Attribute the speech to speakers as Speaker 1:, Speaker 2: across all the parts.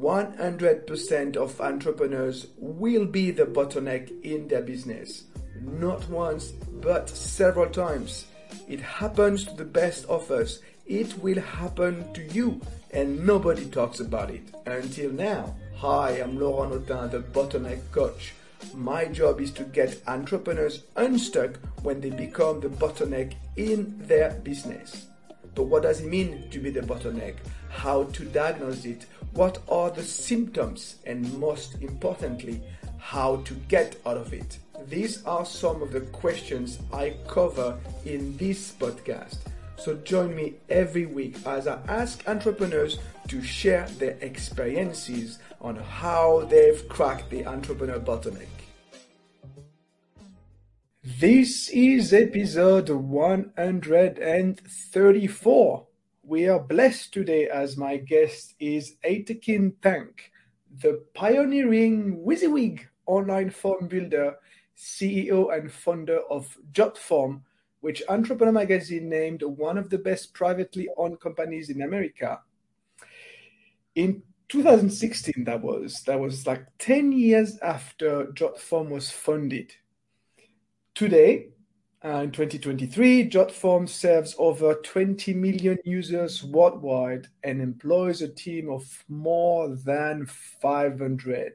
Speaker 1: 100% of entrepreneurs will be the bottleneck in their business. Not once, but several times. It happens to the best of us. It will happen to you, and nobody talks about it until now. Hi, I'm Laurent Autain, the bottleneck coach. My job is to get entrepreneurs unstuck when they become the bottleneck in their business. But what does it mean to be the bottleneck? How to diagnose it? What are the symptoms? And most importantly, how to get out of it? These are some of the questions I cover in this podcast. So join me every week as I ask entrepreneurs to share their experiences on how they've cracked the entrepreneur bottleneck. This is episode 134. We are blessed today as my guest is Aytekin Tank, the pioneering WYSIWYG online form builder, CEO and founder of JotForm, which Entrepreneur Magazine named one of the best privately owned companies in America. In 2016, that was that was like 10 years after JotForm was founded. Today, Uh, in 2023, JotForm serves over 20 million users worldwide and employs a team of more than 500.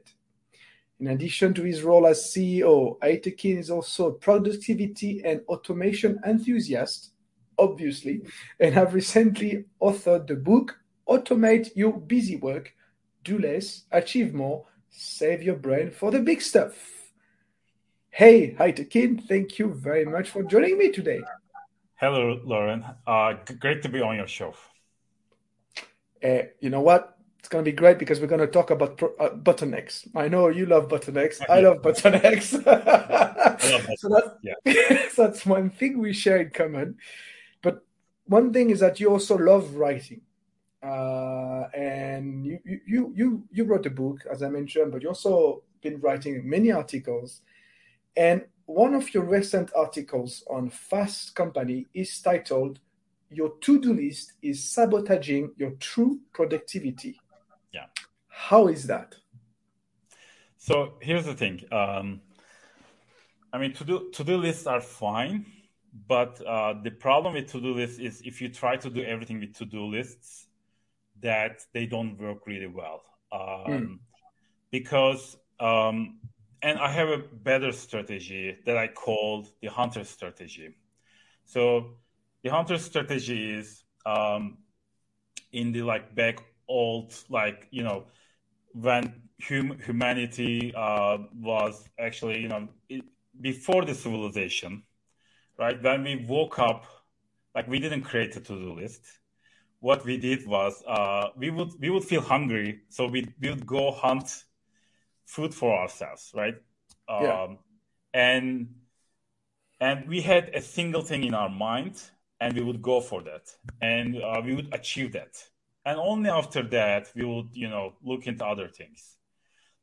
Speaker 1: In addition to his role as CEO, Aytekin is also a productivity and automation enthusiast, obviously, and have recently authored the book Automate Your Busy Work, Do Less, Achieve More, Save Your Brain for the Big Stuff. Hey, hi Aytekin, thank you very much for joining me today.
Speaker 2: Hello, Lauren. Uh, great to be on your show.
Speaker 1: Uh, you know what? It's going to be great because we're going to talk about pro- uh, bottlenecks. I know you love bottlenecks. I love bottlenecks. I love so, that's, yeah. so that's one thing we share in common. But one thing is that you also love writing. Uh, and you, you you you wrote a book, as I mentioned, but you also been writing many articles and one of your recent articles on Fast Company is titled Your To Do List is Sabotaging Your True Productivity.
Speaker 2: Yeah.
Speaker 1: How is that?
Speaker 2: So here's the thing. Um, I mean, to do to do lists are fine, but uh, the problem with to do lists is if you try to do everything with to do lists, that they don't work really well. Um, mm. Because um, and I have a better strategy that I called the hunter strategy. So the hunter strategy is um, in the like back old like you know when hum- humanity uh, was actually you know it, before the civilization, right? When we woke up, like we didn't create a to-do list. What we did was uh, we would we would feel hungry, so we, we would go hunt food for ourselves, right? Um, yeah. And and we had a single thing in our mind, and we would go for that, and uh, we would achieve that. And only after that, we would, you know, look into other things.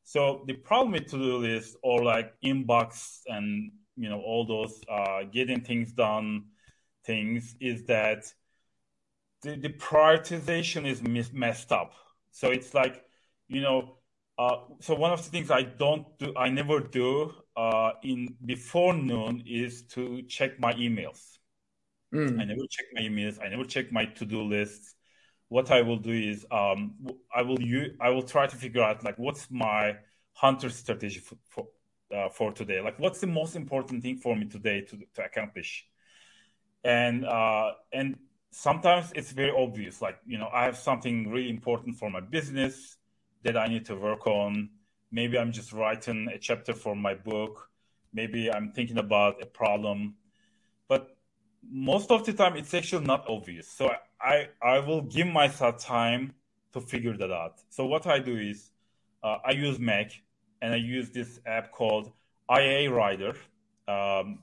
Speaker 2: So the problem with to-do list or like inbox and you know all those uh, getting things done things is that the, the prioritization is mis- messed up. So it's like you know uh, so one of the things I don't do, I never do uh, in before noon is to check my emails. Mm. I never check my emails. I never check my to-do lists. What I will do is um, I will use, I will try to figure out like what's my hunter strategy for for, uh, for today. Like what's the most important thing for me today to, to accomplish, and uh, and sometimes it's very obvious. Like you know I have something really important for my business that I need to work on. Maybe I'm just writing a chapter for my book. Maybe I'm thinking about a problem. But most of the time, it's actually not obvious. So I, I will give myself time to figure that out. So what I do is uh, I use Mac and I use this app called IA Writer um,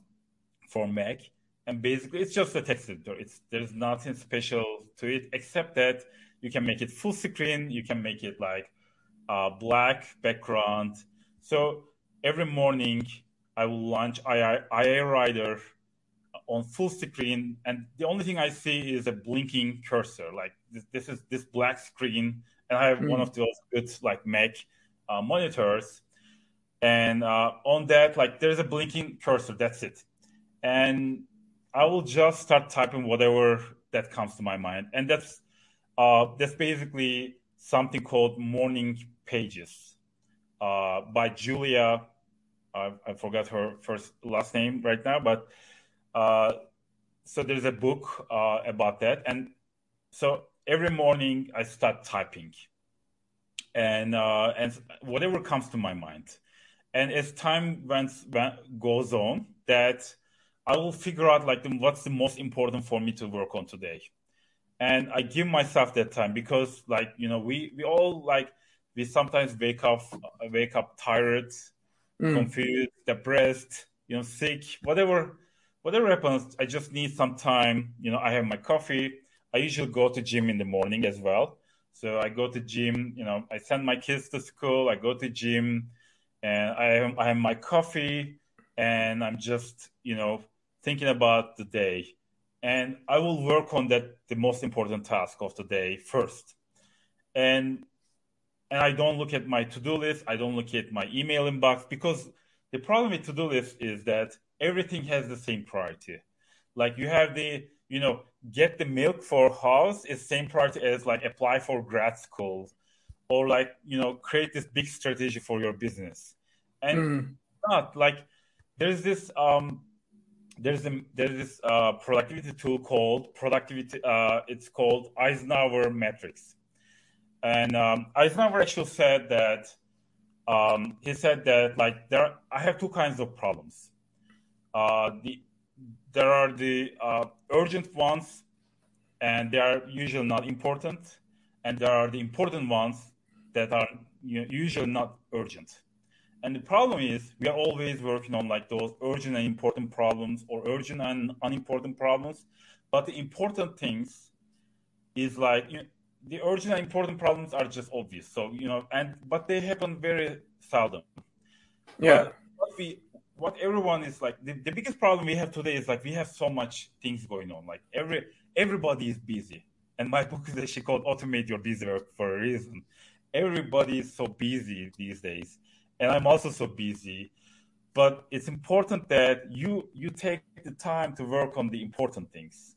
Speaker 2: for Mac. And basically, it's just a text editor. It's there's nothing special to it except that you can make it full screen. You can make it like uh, black background. So every morning I will launch IA, IA on full screen, and the only thing I see is a blinking cursor. Like this, this is this black screen, and I have mm. one of those good like Mac uh, monitors, and uh, on that like there's a blinking cursor. That's it, and I will just start typing whatever that comes to my mind, and that's uh, that's basically something called Morning Pages uh, by Julia. I forgot her first last name right now, but uh, so there's a book uh, about that, and so every morning I start typing, and uh, and whatever comes to my mind, and as time went, goes on, that I will figure out like the, what's the most important for me to work on today and I give myself that time because like you know we we all like we sometimes wake up wake up tired, mm. confused, depressed, you know, sick, whatever whatever happens. I just need some time. You know, I have my coffee. I usually go to gym in the morning as well. So I go to gym. You know, I send my kids to school. I go to gym, and I have, I have my coffee, and I'm just you know thinking about the day and I will work on that the most important task of the day first. And and I don't look at my to-do list, I don't look at my email inbox because the problem with to-do list is that everything has the same priority. Like you have the, you know, get the milk for house is same priority as like apply for grad school or like, you know, create this big strategy for your business. And mm. not like there's this um there's a there's this uh, productivity tool called productivity. Uh, it's called Eisenhower Matrix, and um, Eisenhower actually said that um, he said that like there I have two kinds of problems. Uh, the there are the uh, urgent ones, and they are usually not important, and there are the important ones that are you know, usually not urgent. And the problem is we are always working on like those urgent and important problems or urgent and unimportant problems. But the important things is like you know, the urgent and important problems are just obvious. So you know, and but they happen very seldom.
Speaker 1: Yeah.
Speaker 2: But what we what everyone is like the, the biggest problem we have today is like we have so much things going on. Like every everybody is busy. And my book is actually called Automate Your Busy Work for a reason. Everybody is so busy these days and I'm also so busy. But it's important that you you take the time to work on the important things,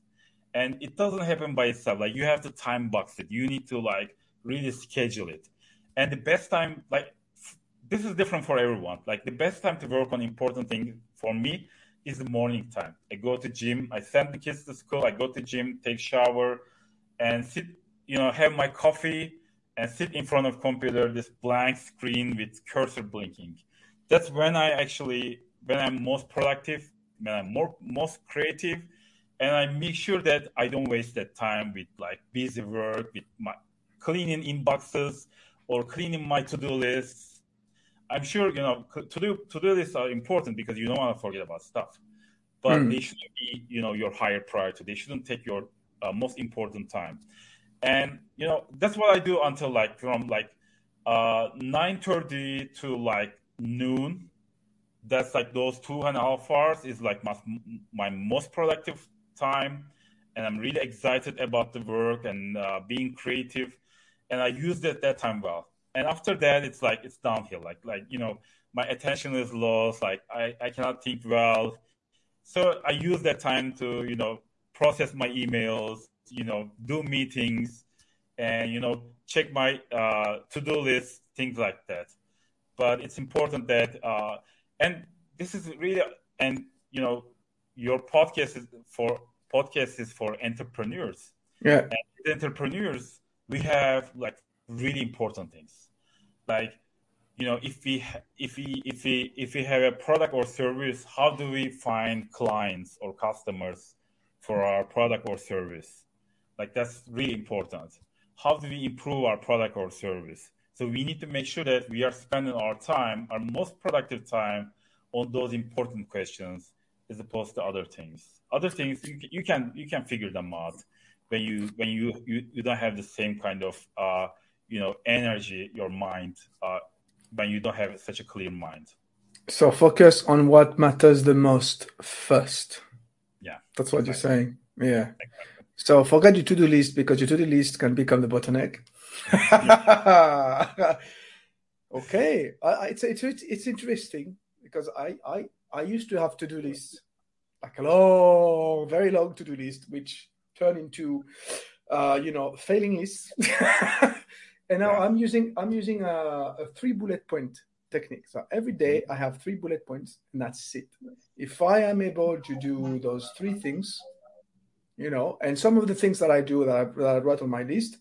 Speaker 2: and it doesn't happen by itself. Like you have to time box it. You need to like really schedule it, and the best time like this is different for everyone. Like the best time to work on important things for me is the morning time. I go to gym. I send the kids to school. I go to gym, take shower, and sit. You know, have my coffee and sit in front of computer, this blank screen with cursor blinking. That's when I actually, when I'm most productive, when I'm more most creative, and I make sure that I don't waste that time with like busy work, with my cleaning inboxes or cleaning my to-do lists. I'm sure you know to-do to-do lists are important because you don't want to forget about stuff, but mm. they shouldn't be you know your higher priority. They shouldn't take your uh, most important time and you know that's what I do until like from like uh 9:30 to like noon. That's like those two and a half hours is like my my most productive time, and I'm really excited about the work and uh, being creative, and I use that that time well. And after that, it's like it's downhill. Like like you know my attention is lost. Like I I cannot think well. So I use that time to you know process my emails, you know, do meetings and, you know, check my uh, to-do list, things like that. But it's important that, uh, and this is really, and, you know, your podcast is for podcast is for entrepreneurs.
Speaker 1: Yeah.
Speaker 2: And entrepreneurs, we have like really important things. Like, you know, if we if we if we if we have a product or service, how do we find clients or customers for our product or service? Like that's really important. How do we improve our product or service? So we need to make sure that we are spending our time, our most productive time, on those important questions as opposed to other things. Other things you, you can you can figure them out when you when you you, you don't have the same kind of uh, you know energy your mind uh, when you don't have such a clear mind.
Speaker 1: So focus on what matters the most first.
Speaker 2: Yeah,
Speaker 1: that's what exactly. you're saying. Yeah. Exactly. So forget your to-do list because your to-do list can become the bottleneck. okay, I, it's, it's it's interesting because I I I used to have to-do lists, like a long, very long to-do list, which turned into, uh, you know, failing lists. and now I'm using I'm using a, a three bullet point technique. So every day I have three bullet points, and that's it. If I am able to do those three things you know and some of the things that i do that i, that I write on my list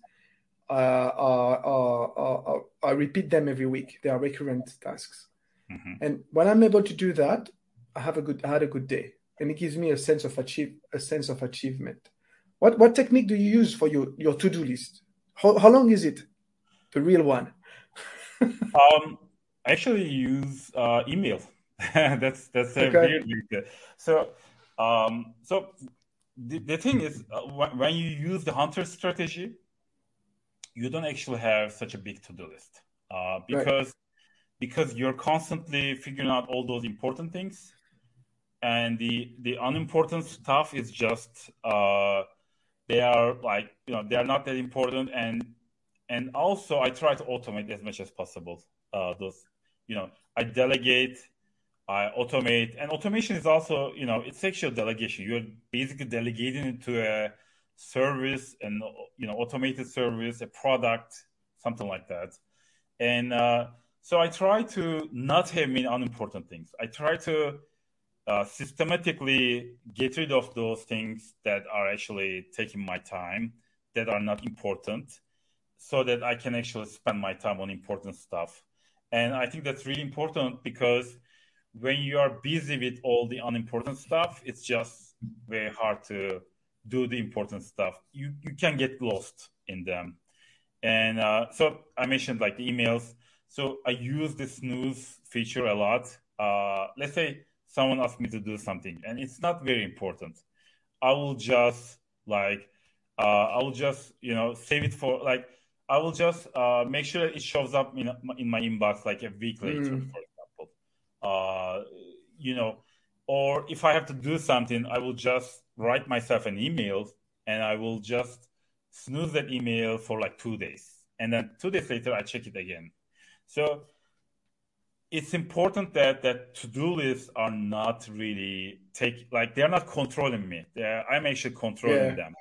Speaker 1: uh, are, are, i repeat them every week. They are recurrent tasks. Mm-hmm. and when i'm able to do that i have a good i had a good day. And it gives me a sense of achieve a sense of achievement. What what technique do you use for your your to-do list? How, how long is it? The real one.
Speaker 2: Um i actually use uh, email. That's that's a okay. weird so um so the, the thing is, uh, when you use the hunter strategy, you don't actually have such a big to-do list uh, because right. because you're constantly figuring out all those important things, and the the unimportant stuff is just uh, they are like you know they are not that important, and and also I try to automate as much as possible. Uh, those you know I delegate I automate and automation is also you know it's actual delegation. You're basically delegating it to a service and you know automated service a product something like that. And uh, so i try to not have many unimportant things. I try to uh, systematically get rid of those things that are actually taking my time that are not important so that i can actually spend my time on important stuff. And i think that's really important because when you are busy with all the unimportant stuff, it's just very hard to do the important stuff. You you can get lost in them. And uh, so I mentioned like the emails. So I use the snooze feature a lot. Uh, let's say someone asks me to do something and it's not very important. I will just like uh, I will just you know save it for like I will just uh, make sure it shows up in in my inbox like a week later. Mm uh, you know, or if I have to do something, I will just write myself an email and I will just snooze that email for like two days. And then two days later, I check it again. So it's important that that to-do lists are not really take like they're not controlling me. They're, I'm actually controlling yeah. them.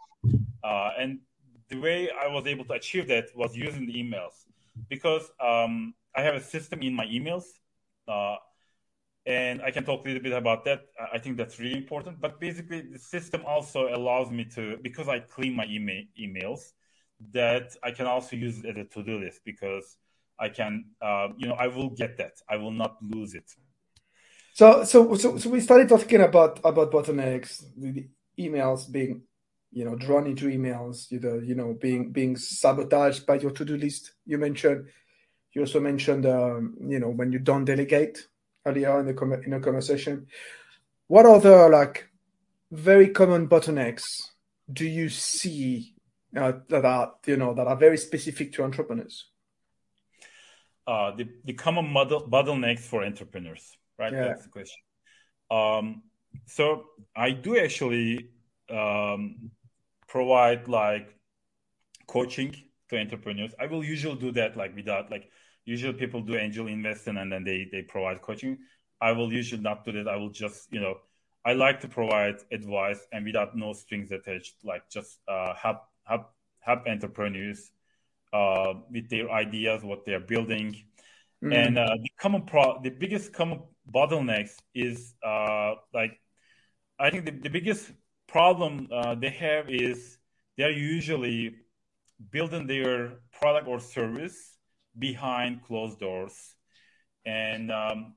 Speaker 2: Uh, and the way I was able to achieve that was using the emails because um, I have a system in my emails. Uh, and I can talk a little bit about that. I think that's really important. But basically, the system also allows me to, because I clean my email, emails, that I can also use it as a to-do list because I can, uh, you know, I will get that. I will not lose it.
Speaker 1: So, so, so, so we started talking about about bottlenecks, the emails being, you know, drawn into emails, you know, you know, being being sabotaged by your to-do list. You mentioned, you also mentioned, um, you know, when you don't delegate earlier in the in the conversation. What other like very common bottlenecks do you see uh, that are you know that are very specific to entrepreneurs?
Speaker 2: Uh, the, the common model, bottlenecks for entrepreneurs, right? Yeah. That's the question. Um, so I do actually um, provide like coaching to entrepreneurs. I will usually do that like without like usually people do angel investing and then they they provide coaching. I will usually not do that. I will just you know i like to provide advice and without no strings attached like just uh, help help help entrepreneurs uh, with their ideas what they're building. Mm-hmm. and uh, the common pro the biggest common bottlenecks is uh, like i think the, the biggest problem uh, they have is they're usually building their product or service behind closed doors. And um,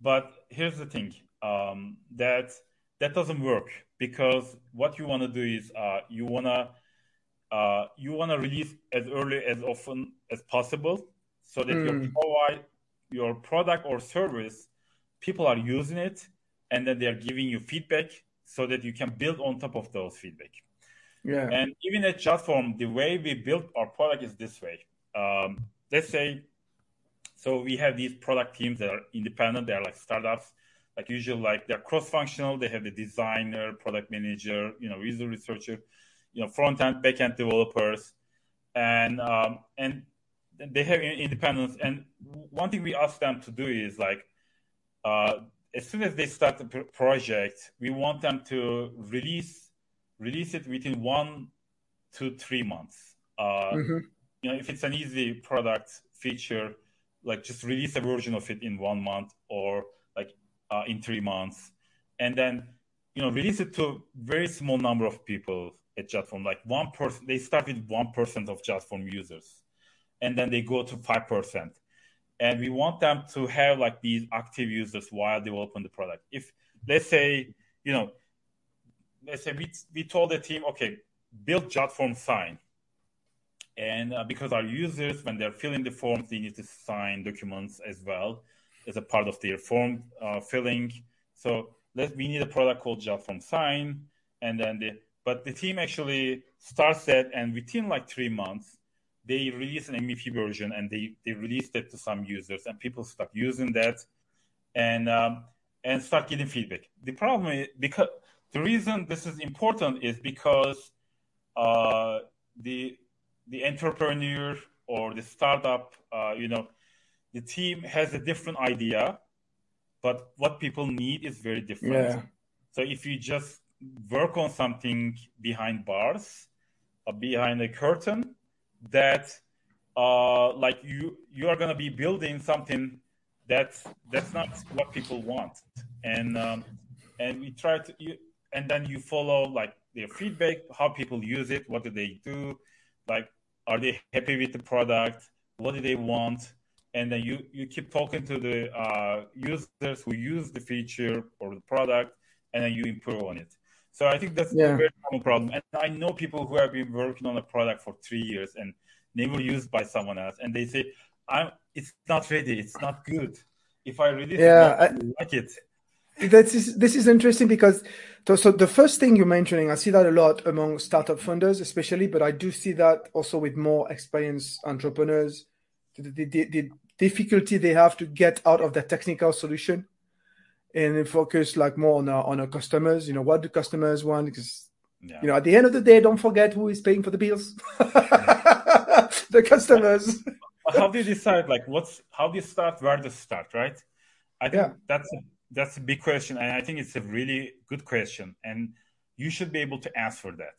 Speaker 2: but here's the thing um, that that doesn't work because what you want to do is uh, you wanna uh, you wanna release as early as often as possible so that mm. your hmm. provide your product or service people are using it and then they are giving you feedback so that you can build on top of those feedback. Yeah. And even at JotForm, the way we build our product is this way. Um, let's say, so we have these product teams that are independent. They're like startups, like usually like they're cross-functional. They have the designer, product manager, you know, user researcher. you know front end, back end developers, and um, and they have independence. And one thing we ask them to do is like, uh, as soon as they start the project, we want them to release release it within one to three months. Uh, mm-hmm. You know, if it's an easy product feature, like just release a version of it in one month or like uh, in three months, and then you know release it to a very small number of people at JotForm. Like one person, they start with one percent of JotForm users and then they go to 5%. And we want them to have like these active users while developing the product. If let's say, you know, let's say we, we told the team, okay, build JotForm sign. And uh, because our users, when they're filling the forms, they need to sign documents as well as a part of their form uh, filling. So let we need a product called JotForm sign. And then the, but the team actually starts that and within like three months, they release an MVP version and they, they released it to some users and people start using that and um, and start getting feedback. The problem is because the reason this is important is because uh, the the entrepreneur or the startup, uh, you know, the team has a different idea, but what people need is very different. Yeah. So if you just work on something behind bars, uh, behind a curtain, that uh, like you you are going to be building something that's that's not what people want and um, and we try to you, and then you follow like their feedback how people use it what do they do like are they happy with the product what do they want and then you you keep talking to the uh, users who use the feature or the product and then you improve on it so i think that's yeah. a very common problem and i know people who have been working on a product for three years and never used by someone else, and they say, "I'm it's not ready, it's not good." If I release yeah, it, I like it.
Speaker 1: This is this is interesting because so the first thing you're mentioning, I see that a lot among startup funders, especially, but I do see that also with more experienced entrepreneurs. The, the, the, difficulty they have to get out of the technical solution and focus like more on our, on our customers. You know, what do customers want? Because yeah. you know, at the end of the day, don't forget who is paying for the bills. the customers.
Speaker 2: how do you decide? Like, what's how do you start? Where to start? Right? I think yeah. that's a, that's a big question, and I think it's a really good question, and you should be able to answer that.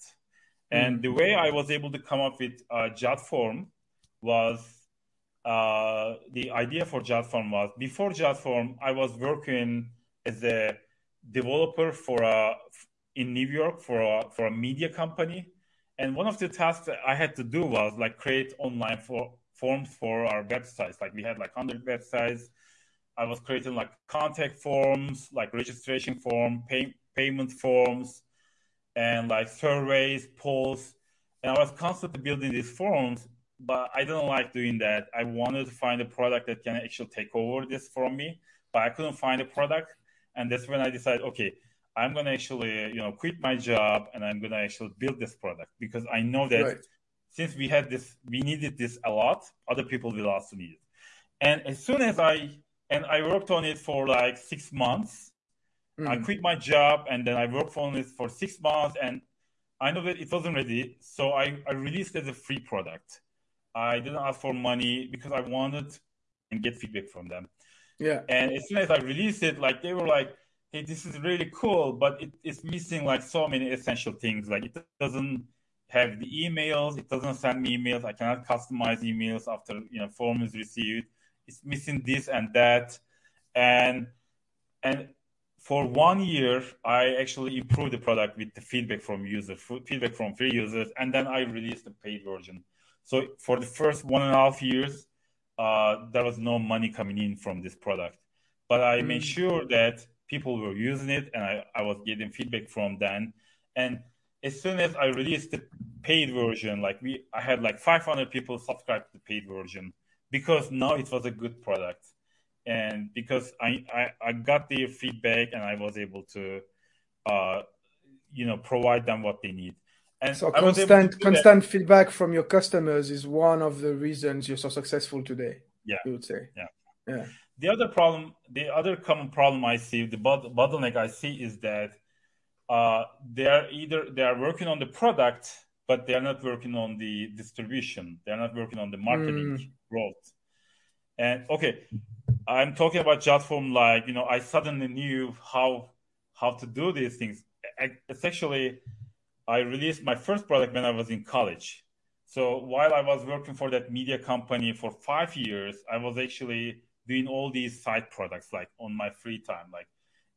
Speaker 2: And mm-hmm. the way I was able to come up with uh, JotForm was uh, the idea for JotForm was before JotForm, I was working as a developer for a in New York for a, for a media company and one of the tasks that I had to do was like create online for forms for our websites. Like we had like 100 websites. I was creating like contact forms, like registration form, pay, payment forms, and like surveys, polls. And I was constantly building these forms, but I didn't like doing that. I wanted to find a product that can actually take over this from me, but I couldn't find a product. And that's when I decided, okay, I'm going to actually, you know, quit my job and I'm going to actually build this product because I know that right. since we had this, we needed this a lot, other people will also need it. And as soon as I, and I worked on it for like six months, mm. I quit my job and then I worked on it for six months and I know that it wasn't ready. So I, I released it as a free product. I didn't ask for money because I wanted and get feedback from them.
Speaker 1: Yeah.
Speaker 2: And as soon as I released it, like they were like, hey, this is really cool, but it, it's missing like so many essential things. Like it doesn't have the emails, it doesn't send me emails. I cannot customize emails after you know form is received. It's missing this and that, and and for one year, I actually improved the product with the feedback from users, feedback from free users, and then I released the paid version. So for the first one and a half years, uh, there was no money coming in from this product, but I mm. made sure that people were using it and I, I was getting feedback from them. And as soon as I released the paid version, like we, I had like 500 people subscribe to the paid version because now it was a good product. And because I, I, I got their feedback and I was able to, uh, you know, provide them what they need.
Speaker 1: And so constant, constant that. feedback from your customers is one of the reasons you're so successful today.
Speaker 2: Yeah.
Speaker 1: You would say.
Speaker 2: Yeah.
Speaker 1: Yeah.
Speaker 2: The other problem, the other common problem I see, the bottleneck I see is that uh, they are either they are working on the product but they're not working on the distribution. They're not working on the marketing mm. Growth. And okay, I'm talking about just from like, you know, I suddenly knew how how to do these things. It's actually I released my first product when I was in college. So while I was working for that media company for five years, I was actually doing all these side products like on my free time. Like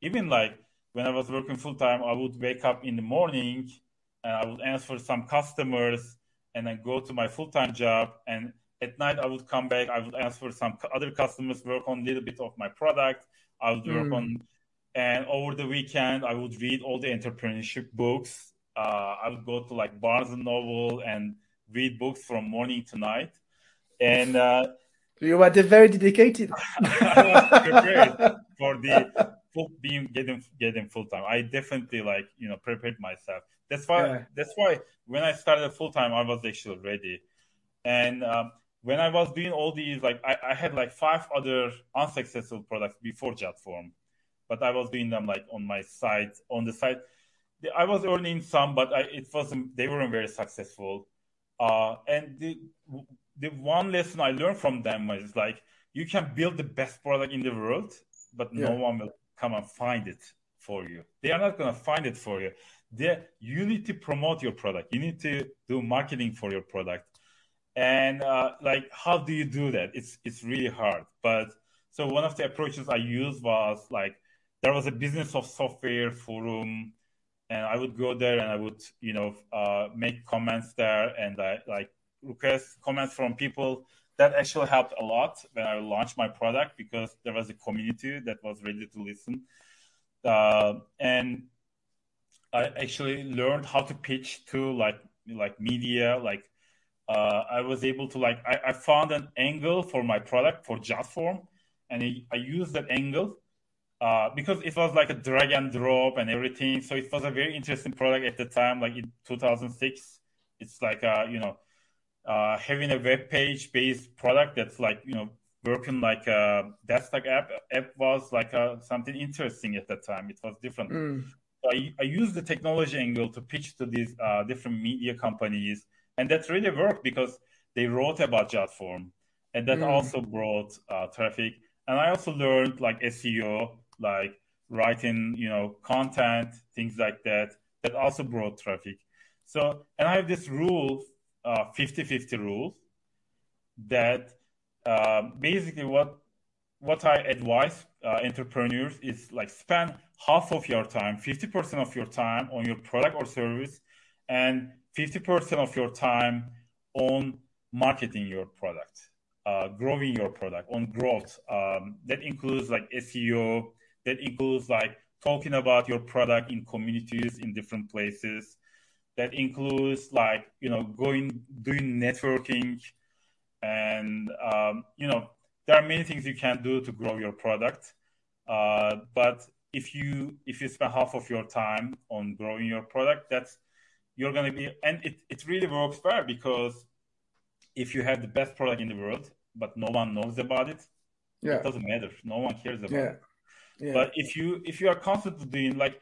Speaker 2: even like when I was working full time, I would wake up in the morning and I would answer some customers and then go to my full time job. And at night, I would come back. I would answer some other customers, work on a little bit of my product. I would work mm. on, and over the weekend, I would read all the entrepreneurship books. Uh, I would go to like Barnes and Noble and read books from morning to night. And uh,
Speaker 1: you were very dedicated.
Speaker 2: I was prepared for the full being getting getting full time. I definitely like you know prepared myself. That's why yeah. that's why when I started full time, I was actually ready. And um, when I was doing all these, like I, I had like five other unsuccessful products before Jotform, but I was doing them like on my site, on the site. I was earning some, but I, it wasn't. They weren't very successful. Uh, and the the one lesson I learned from them was like you can build the best product in the world, but yeah. no one will come and find it for you. They are not going to find it for you. They, you need to promote your product. You need to do marketing for your product. And uh, like, how do you do that? It's it's really hard. But so one of the approaches I used was like there was a business of software forum, and I would go there and I would you know uh, make comments there and I like request comments from people that actually helped a lot when I launched my product because there was a community that was ready to listen. Uh, and I actually learned how to pitch to like like media. Like uh, I was able to like I, I, found an angle for my product for Jotform, and I, I used that angle uh, because it was like a drag and drop and everything. So it was a very interesting product at the time, like in 2006. It's like a you know uh, having a web page based product that's like you know working like a desktop app app was like a, uh, something interesting at that time. It was different. Mm. So I, I used the technology angle to pitch to these uh, different media companies, and that really worked because they wrote about Jotform, and that mm. also brought uh, traffic. And I also learned like SEO, like writing, you know, content, things like that. That also brought traffic. So, and I have this rule 50-50 uh, rule that uh, basically what what I advise uh, entrepreneurs is like spend half of your time, 50% of your time on your product or service, and 50% of your time on marketing your product, uh, growing your product, on growth. Um, that includes like SEO, that includes like talking about your product in communities in different places, that includes like you know going doing networking and um, you know there are many things you can do to grow your product uh, but if you if you spend half of your time on growing your product that's you're going to be and it, it really works well because if you have the best product in the world but no one knows about it yeah. it doesn't matter no one cares about yeah. it yeah. but if you if you are constantly doing like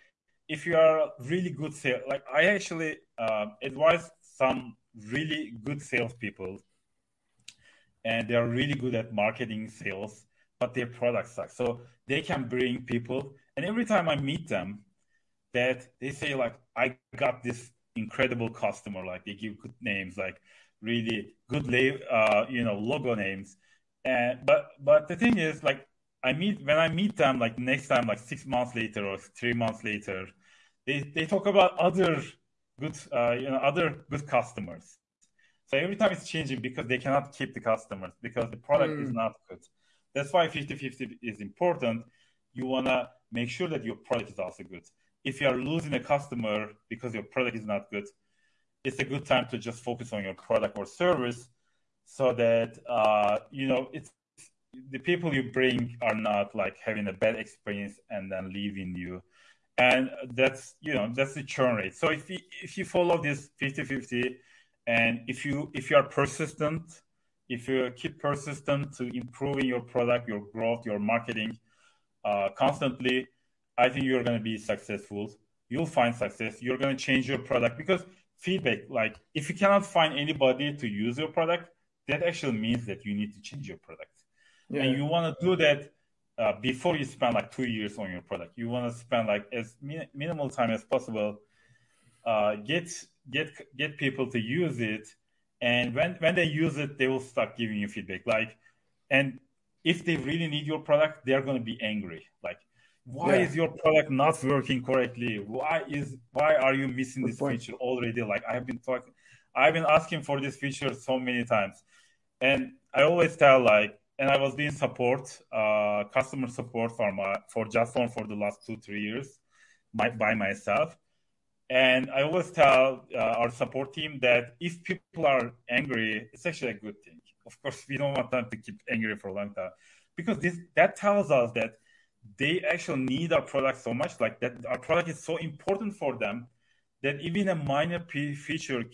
Speaker 2: if you are really good sales, like I actually uh, advise some really good salespeople, and they are really good at marketing sales, but their product sucks. So they can bring people, and every time I meet them, that they say like, I got this incredible customer. Like they give good names, like really good, uh, you know, logo names. And but but the thing is, like I meet when I meet them like next time, like six months later or three months later, they they talk about other good uh, you know other good customers. So every time it's changing because they cannot keep the customers because the product mm. is not good. That's why 50-50 is important. You wanna make sure that your product is also good. If you are losing a customer because your product is not good, it's a good time to just focus on your product or service so that uh, you know it's the people you bring are not like having a bad experience and then leaving you. And that's you know that's the churn rate. So if you if you follow this 50 50 and if you if you are persistent if you keep persistent to improving your product your growth your marketing uh, constantly i think you're going to be successful you'll find success you're going to change your product because feedback. Like if you cannot find anybody to use your product, that actually means that you need to change your product. Yeah. And you want to do that uh, before you spend like two years on your product. You want to spend like as min- minimal time as possible. Uh, get get get people to use it, and when when they use it, they will start giving you feedback. Like, and if they really need your product, they are going to be angry. Like, why yeah. is your product not working correctly? Why is why are you missing Good this point. feature already? Like, I have been talking, I've been asking for this feature so many times, and I always tell like and I was doing support, uh, customer support for my for JotForm for the last two three years, my, by myself. And I always tell uh, our support team that if people are angry, it's actually a good thing. Of course, we don't want them to keep angry for a long time, because this that tells us that they actually need our product so much, like that our product is so important for them that even a minor feature,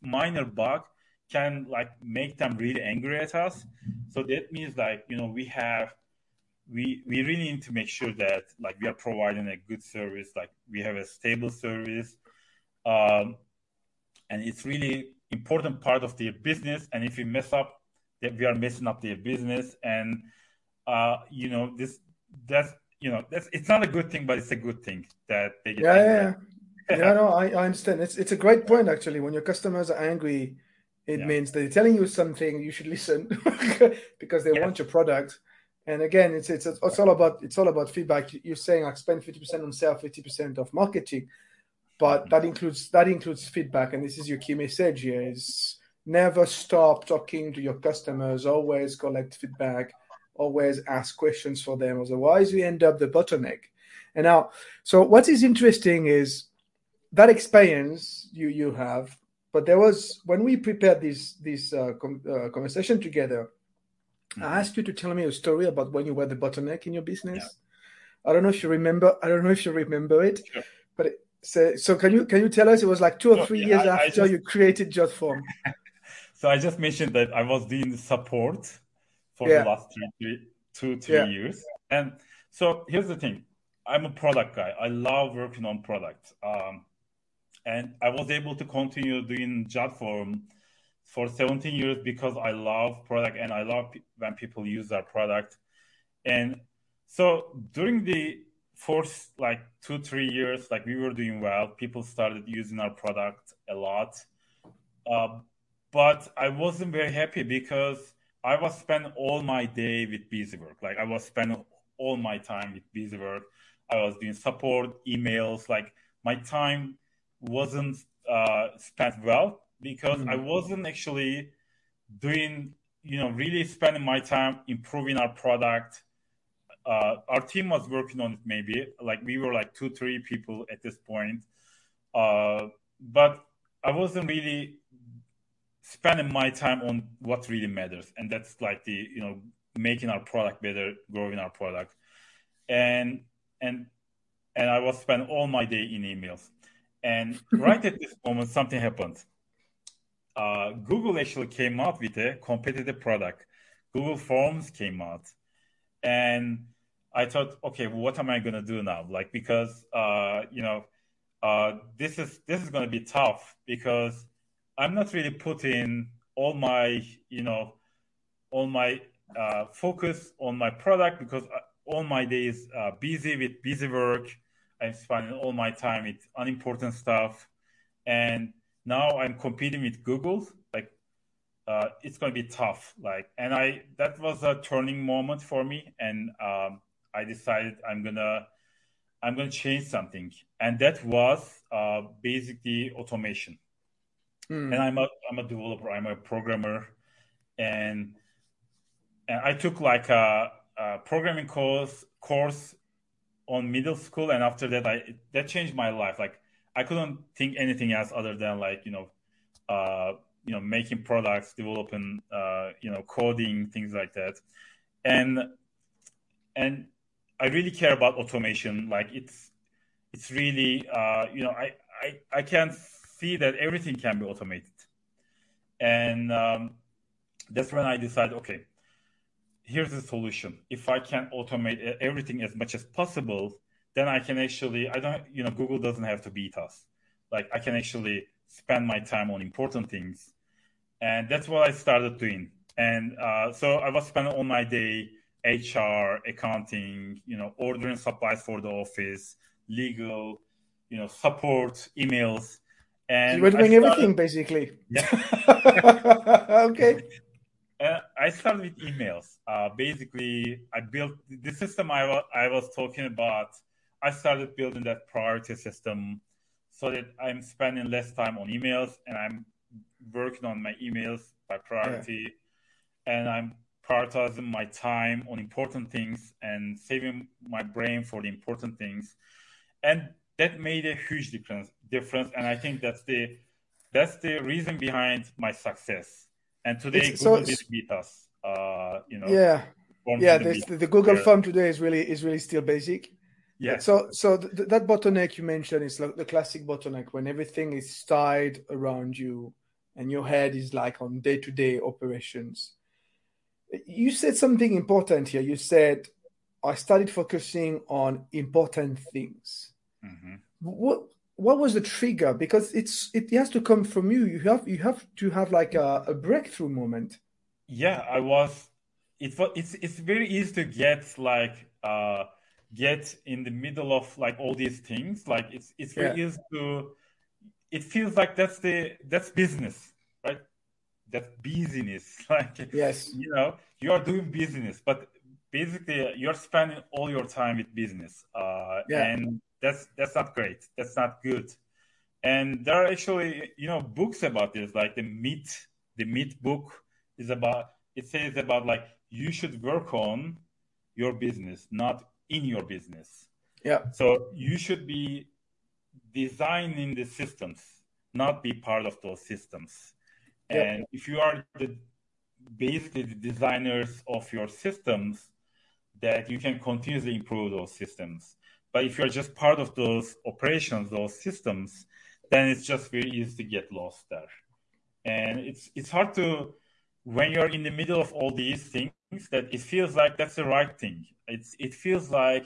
Speaker 2: minor bug can like make them really angry at us. So that means like you know we have we we really need to make sure that like we are providing a good service, like we have a stable service, um, and it's really important part of their business. And if we mess up, that we are messing up their business, and uh, you know this that's you know that's it's not a good thing, but it's a good thing that they get.
Speaker 1: Yeah, angry. yeah, yeah. no, I, I understand. It's it's a great point actually. When your customers are angry, it yeah. means they're telling you something you should listen because they yeah. want your product. And again, it's, it's it's all about it's all about feedback. You're saying I spend fifty percent on sales, fifty percent of marketing, but mm-hmm. that includes that includes feedback. And this is your key message here: is never stop talking to your customers. Always collect feedback. Always ask questions for them. Otherwise, we end up the bottleneck. And now, so what is interesting is that experience you you have but there was when we prepared this this uh, com- uh, conversation together. Mm-hmm. I asked you to tell me a story about when you were the bottleneck in your business. Yeah. I don't know if you remember. I don't know if you remember it, sure. but it, so so can you can you tell us? It was like two or three yeah, years I, after I just, you created JotForm.
Speaker 2: so I just mentioned that I was doing support for yeah. the last three, three, two three yeah. years, and so here's the thing: I'm a product guy. I love working on products. Um, and I was able to continue doing JotForm for 17 years because I love product and I love when people use our product. And so during the first like two three years, like we were doing well. People started using our product a lot, uh, but I wasn't very happy because I was spending all my day with busy work. Like I was spending all my time with busy work. I was doing support, emails. Like my time wasn't uh, spent well because mm-hmm. I wasn't actually doing, you know, really spending my time improving our product. Uh, our team was working on it maybe like we were like two three people at this point uh, but i wasn't really spending my time on what really matters and that's like the you know making our product better growing our product and and and i was spending all my day in emails and right at this moment, something happened. Uh, Google actually came out with a competitive product. Google Forms came out, and I thought, okay, well, what am I gonna do now? Like because uh, you know, uh, this is this is gonna be tough because I'm not really putting all my you know all my uh, focus on my product because uh, all my days uh, busy with busy work I'm spending all my time with unimportant stuff, and now I'm competing with Google. Like, uh, it's going to be tough. Like, and I that was a turning moment for me, and um, I decided I'm gonna I'm gonna change something, and that was uh, basically automation. Mm. And I'm a I'm a developer. I'm a programmer, and and I took like a, a programming course course on middle school, and after that, I that changed my life. Like I couldn't think anything else other than like you know, uh, you know, making products, developing, uh, you know, coding, things like that, and and I really care about automation. Like it's it's really uh, you know I I I can see that everything can be automated, and um, that's when I decided okay here's the solution. If I can automate everything as much as possible, then I can actually, I don't, you know, Google doesn't have to beat us. Like I can actually spend my time on important things. And that's what I started doing. And uh, so I was spending all my day HR, accounting, you know, ordering supplies for the office, legal, you know, support, emails.
Speaker 1: And you were doing started, everything basically.
Speaker 2: Yeah.
Speaker 1: okay.
Speaker 2: Uh, I started with emails. Uh, basically, I built the system I, wa- I was talking about. I started building that priority system so that I'm spending less time on emails and I'm working on my emails by priority. Yeah. And I'm prioritizing my time on important things and saving my brain for the important things. And that made a huge difference. Difference, and I think that's the that's the reason behind my success and today it's, Google so did beat us. Uh, you know.
Speaker 1: Yeah. Yeah, the, the Google form today is really is really still basic.
Speaker 2: Yeah.
Speaker 1: So so th- that bottleneck you mentioned is like the classic bottleneck when everything is tied around you and your head is like on day to day operations. You said something important here. You said I started focusing on important things. Mm-hmm. What what was the trigger? Because it's it has to come from you. You have you have to have like a, a breakthrough moment.
Speaker 2: Yeah, I was. It was. It's it's very easy to get like uh get in the middle of like all these things. Like it's it's very yeah. easy to. It feels like that's the that's business, right? That's business. Like
Speaker 1: yes,
Speaker 2: you know, you are doing business, but basically you're spending all your time with business. Uh, yeah. and that's that's not great. That's not good. And there are actually you know books about this, like the E-Myth the E-Myth book is about it says about like you should work on your business, not in your business.
Speaker 1: Yeah.
Speaker 2: So you should be designing the systems, not be part of those systems. Yeah. And if you are the basically the designers of your systems, that you can continuously improve those systems. But if you're just part of those operations, those systems, then it's just very easy to get lost there. And it's it's hard to when you're in the middle of all these things that it feels like that's the right thing. It's it feels like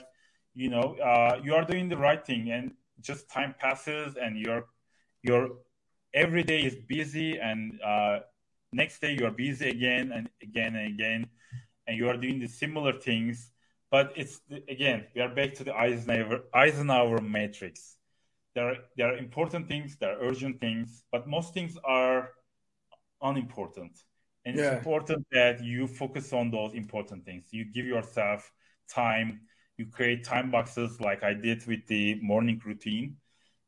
Speaker 2: you know uh, you are doing the right thing, and just time passes, and your your every day is busy, and uh, next day you are busy again and again and again, and you are doing the similar things but it's again, we are back to the Eisenhower Eisenhower matrix. There are there are important things, there are urgent things, but most things are unimportant. And yeah. it's important that you focus on those important things. You give yourself time. You create time boxes like I did with the morning routine.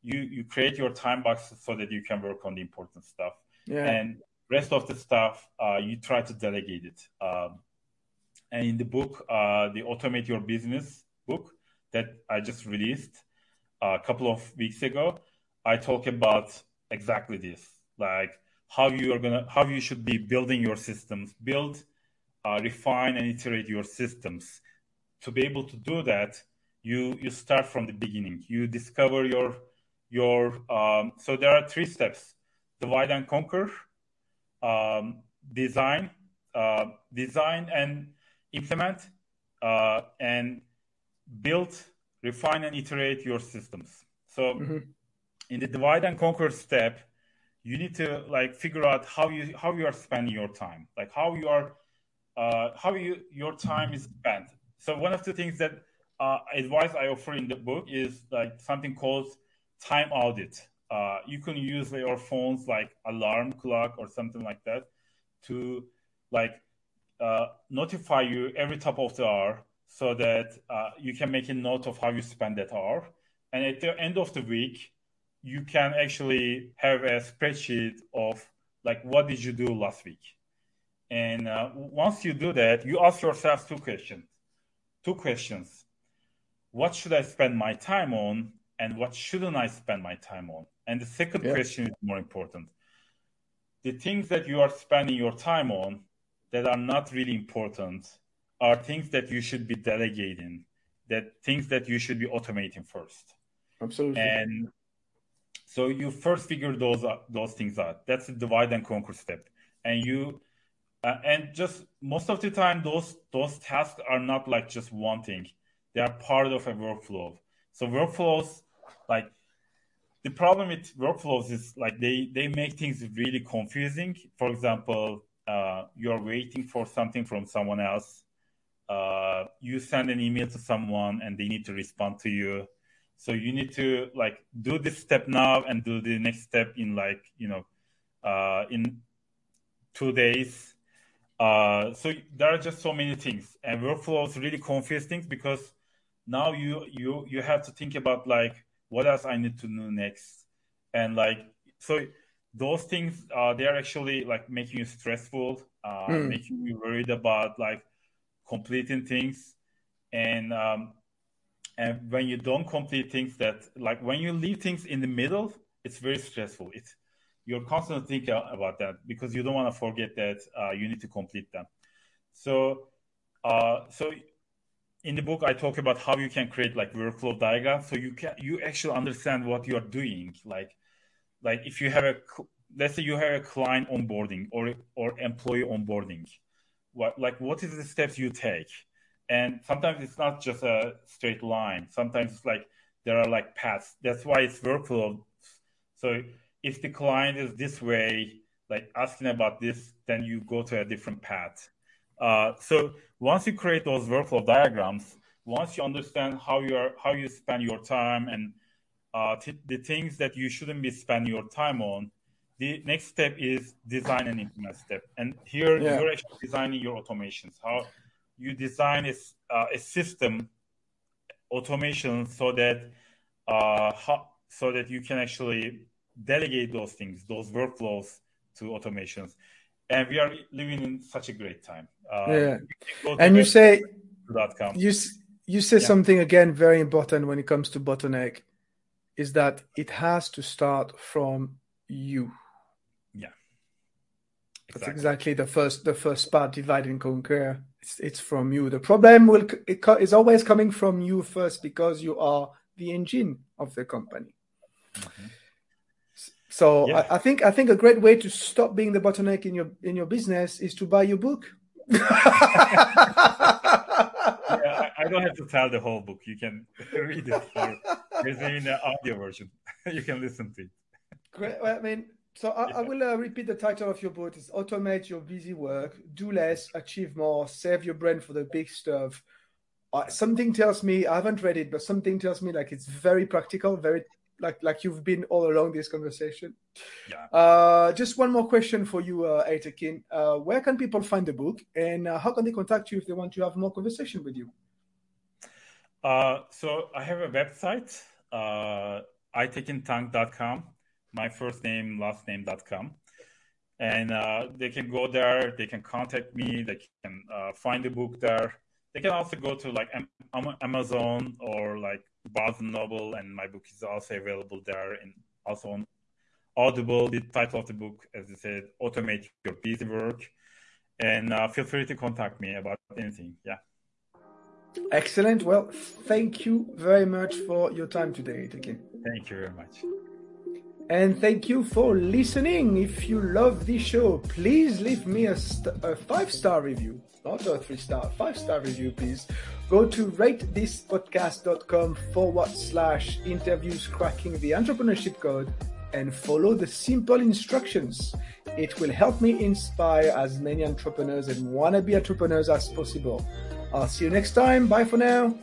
Speaker 2: You you create your time boxes so that you can work on the important stuff. Yeah. And rest of the stuff, uh, you try to delegate it. Um, and in the book, uh, the Automate Your Busywork book that I just released a couple of weeks ago, I talk about exactly this, like how you are gonna, how you should be building your systems, build, uh, refine, and iterate your systems. To be able to do that, you you start from the beginning. You discover your your. Um, so there are three steps: divide and conquer, um, design, uh, design and implement uh, and build, refine, and iterate your systems. So mm-hmm. in the divide and conquer step, you need to like figure out how you how you are spending your time, like how you are uh, how you your time is spent. So one of the things that uh, advice I offer in the book is like something called time audit. Uh, you can use your phones like alarm clock or something like that to like notify you every top of the hour so that uh, you can make a note of how you spend that hour. And at the end of the week, you can actually have a spreadsheet of like what did you do last week. And uh, once you do that, you ask yourself two questions. Two questions. What should I spend my time on? And what shouldn't I spend my time on? And the second yeah. question is more important. The things that you are spending your time on, that are not really important are things that you should be delegating, that things that you should be automating first.
Speaker 1: Absolutely.
Speaker 2: And so you first figure those those things out. That's the divide and conquer step. And you uh, and just most of the time those those tasks are not like just one thing. They are part of a workflow. So workflows like the problem with workflows is like they they make things really confusing. For example, uh, you're waiting for something from someone else. Uh, you send an email to someone and they need to respond to you. So you need to like do this step now and do the next step in like you know uh, in two days. Uh, so there are just so many things, and workflows really confuse things because now you you you have to think about like what else I need to do next, and like so those things uh, they are actually like making you stressful, uh, mm. making you worried about like completing things, and um, and when you don't complete things that like when you leave things in the middle, it's very stressful. It's you're constantly thinking about that because you don't want to forget that uh, you need to complete them. So, uh, so in the book, I talk about how you can create like workflow diagrams, so you can you actually understand what you are doing. Like, like if you have a let's say you have a client onboarding or or employee onboarding, what like what is the steps you take? And sometimes it's not just a straight line. Sometimes it's like there are like paths. That's why it's workflow. So if the client is this way, like asking about this, then you go to a different path. Uh, so once you create those workflow diagrams, once you understand how you are, how you spend your time and uh, t- the things that you shouldn't be spending your time on, the next step is design and implement step. And here yeah. you're actually designing your automations. How you design is uh, a system automation so that uh, how, so that you can actually delegate those things, those workflows to automations. And we are living in such a great time.
Speaker 1: Uh, yeah. And you say you you say yeah. something again very important when it comes to bottleneck is that it has to start from you.
Speaker 2: Yeah.
Speaker 1: Exactly. That's exactly the first the first part divide and conquer. It's, it's from you. The problem will it co- is always coming from you first because you are the engine of the company. Mm-hmm. So yeah. I, I, think I think a great way to stop being the bottleneck in your in your business is to buy your book.
Speaker 2: yeah, I, don't have to tell the whole book. You can read it. There's in the audio version. you can listen to it.
Speaker 1: Great. Well, I mean, so I, I will uh, repeat the title of your book. It's automate your busy work, do less, achieve more, save your brain for the big stuff. Uh, something tells me I haven't read it, but something tells me like it's very practical, very like like you've been all along this conversation.
Speaker 2: Yeah.
Speaker 1: Uh, just one more question for you, uh, Aytekin. Uh, where can people find the book, and uh, how can they contact you if they want to have more conversation with you?
Speaker 2: Uh, so I have a website, uh, aytekintank.com, my first name, last name.com. And uh, they can go there, they can contact me, they can uh, find the book there. They can also go to like Amazon or like Barnes and Noble, and my book is also available there and also on Audible. The title of the book, as I said, Automate Your Busy Work. And uh, feel free to contact me about anything. Yeah.
Speaker 1: Excellent. Well, thank you very much for your time today, Tekin.
Speaker 2: Thank you very much.
Speaker 1: And thank you for listening. If you love this show, please leave me a, st- a five star review, not a three star, five star review, please. Go to ratethispodcast.com forward slash interviews cracking the entrepreneurship code and follow the simple instructions. It will help me inspire as many entrepreneurs and wannabe entrepreneurs as possible. I'll see you next time. Bye for now.